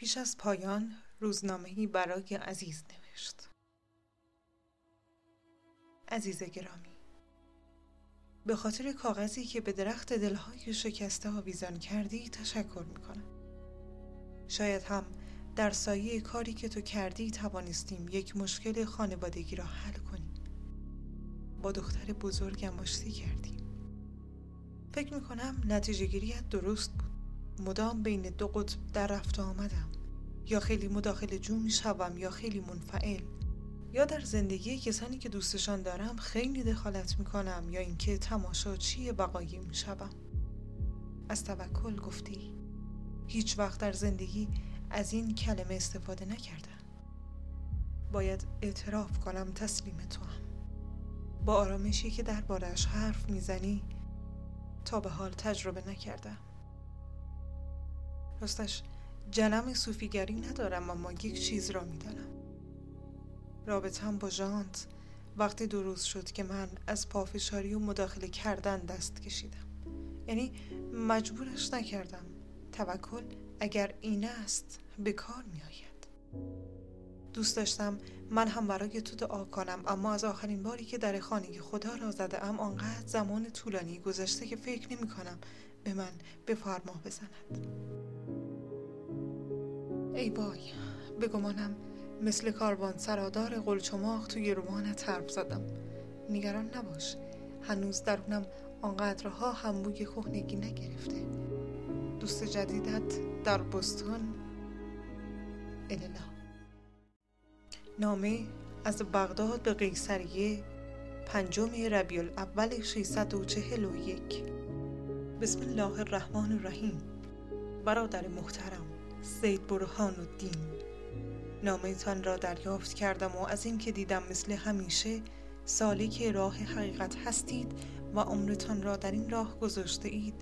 پیش از پایان روزنامه‌ای برای عزیز نوشت. عزیز گرامی به خاطر کاغذی که به درخت دلهای شکسته آویزان کردی تشکر می‌کنم. شاید هم در سایه کاری که تو کردی توانستیم یک مشکل خانوادگی را حل کنیم. با دختر بزرگم آشتی کردیم. فکر می‌کنم نتیجه گیریت درست بود. مدام بین دو قطب در رفت آمدم. یا خیلی مداخل جو می‌شوم یا خیلی منفعل. یا در زندگی کسانی که دوستشان دارم خیلی دخالت می‌کنم یا اینکه تماشاچی بقایی می‌شوم. از توکل گفتی. هیچ وقت در زندگی از این کلمه استفاده نکردم. باید اعتراف کنم تسلیم تو هم. با آرامشی که دربارش حرف می‌زنی تا به حال تجربه نکردم. راستش جنم صوفیگری ندارم اما یک چیز را می‌دانم. رابطم با ژانت. وقتی درست شد که من از پافشاری و مداخله کردن دست کشیدم. یعنی مجبورش نکردم. توکل اگر این است به کار می آید دوست داشتم من هم برای تو دعا کنم اما از آخرین باری که در خانه خدا را زده ام آنقدر زمان طولانی گذشته که فکر نمی کنم به من به فرما بزند. ای وای بگمانم مثل کاروان سرادار قلچماق توی رومانت حرف زدم. نگران نباش هنوز درونم آنقدرها هم بوی کهنگی نگرفته. دوست جدیدت در بستون النا نامه از بغداد به قیصریه پنجم ربیع الاول 641 بسم الله الرحمن الرحیم. برادر محترم سید برهان الدین. نامه تان را دریافت کردم و از اینکه دیدم مثل همیشه سالیک راه حقیقت هستید و عمرتان را در این راه گذاشته اید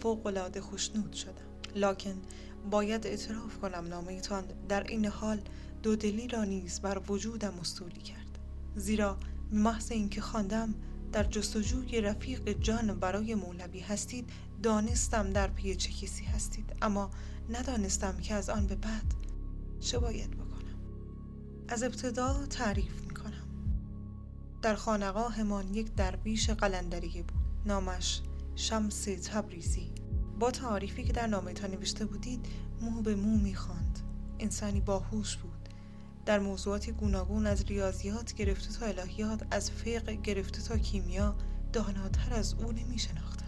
فوق العاده خوشنود شدم. لکن باید اعتراف کنم نامهتان در این حال دودلی را نیز بر وجودم استولی کرد. زیرا محض اینکه خواندم در جستجوی رفیق جان برای مولوی هستید دانستم در پی چه کسی هستید اما ندانستم که از آن به بعد چه باید بکنم. از ابتدا تعریف می‌کنم. در خانقاهمان یک درویش قلندریه بود نامش شمس تبریزی. با تعریفی که در نامه تا نوشته بودید مو به مو می‌خواند. انسانی باهوش بود. در موضوعاتی گوناگون از ریاضیات گرفته تا الهیات از فقه گرفته تا کیمیا داناتر از او نمی شناختم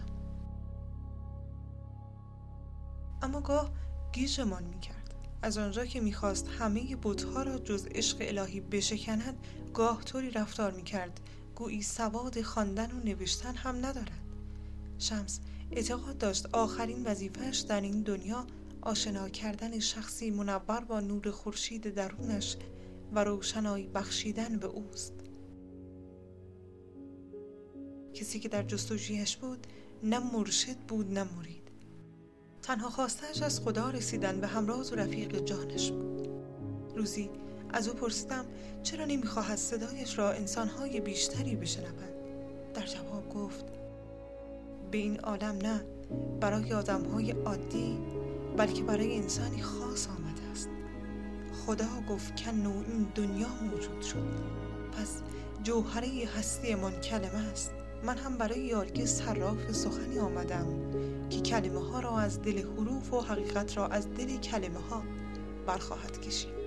اما گاه گیجمان می کرد از آنجا که می‌خواست همه بتها را جز عشق الهی بشکند گاه طوری رفتار می کرد گویی سواد خواندن و نوشتن هم ندارد. شمس اعتقاد داشت آخرین وظیفهش در این دنیا آشنا کردن شخصی منور با نور خورشید درونش و روشنایی بخشیدن به اوست. کسی که در جستجویش بود نه مرشد بود نه مرید. تنها خواستش از خدا رسیدن به همراز و رفیق جانش بود. روزی از او پرسیدم چرا نمی‌خواهد صدایش را انسانهای بیشتری بشنوند؟ در جواب گفت به این عالم نه برای آدمهای عادی بلکه برای انسانی خاص آمده است. خدا گفت که نوع این دنیا موجود شد. پس جوهره هستیمان کلمه است. من هم برای یاری صراف سخنی آمدم که کلمه ها را از دل حروف و حقیقت را از دل کلمه ها برخواهد کشید.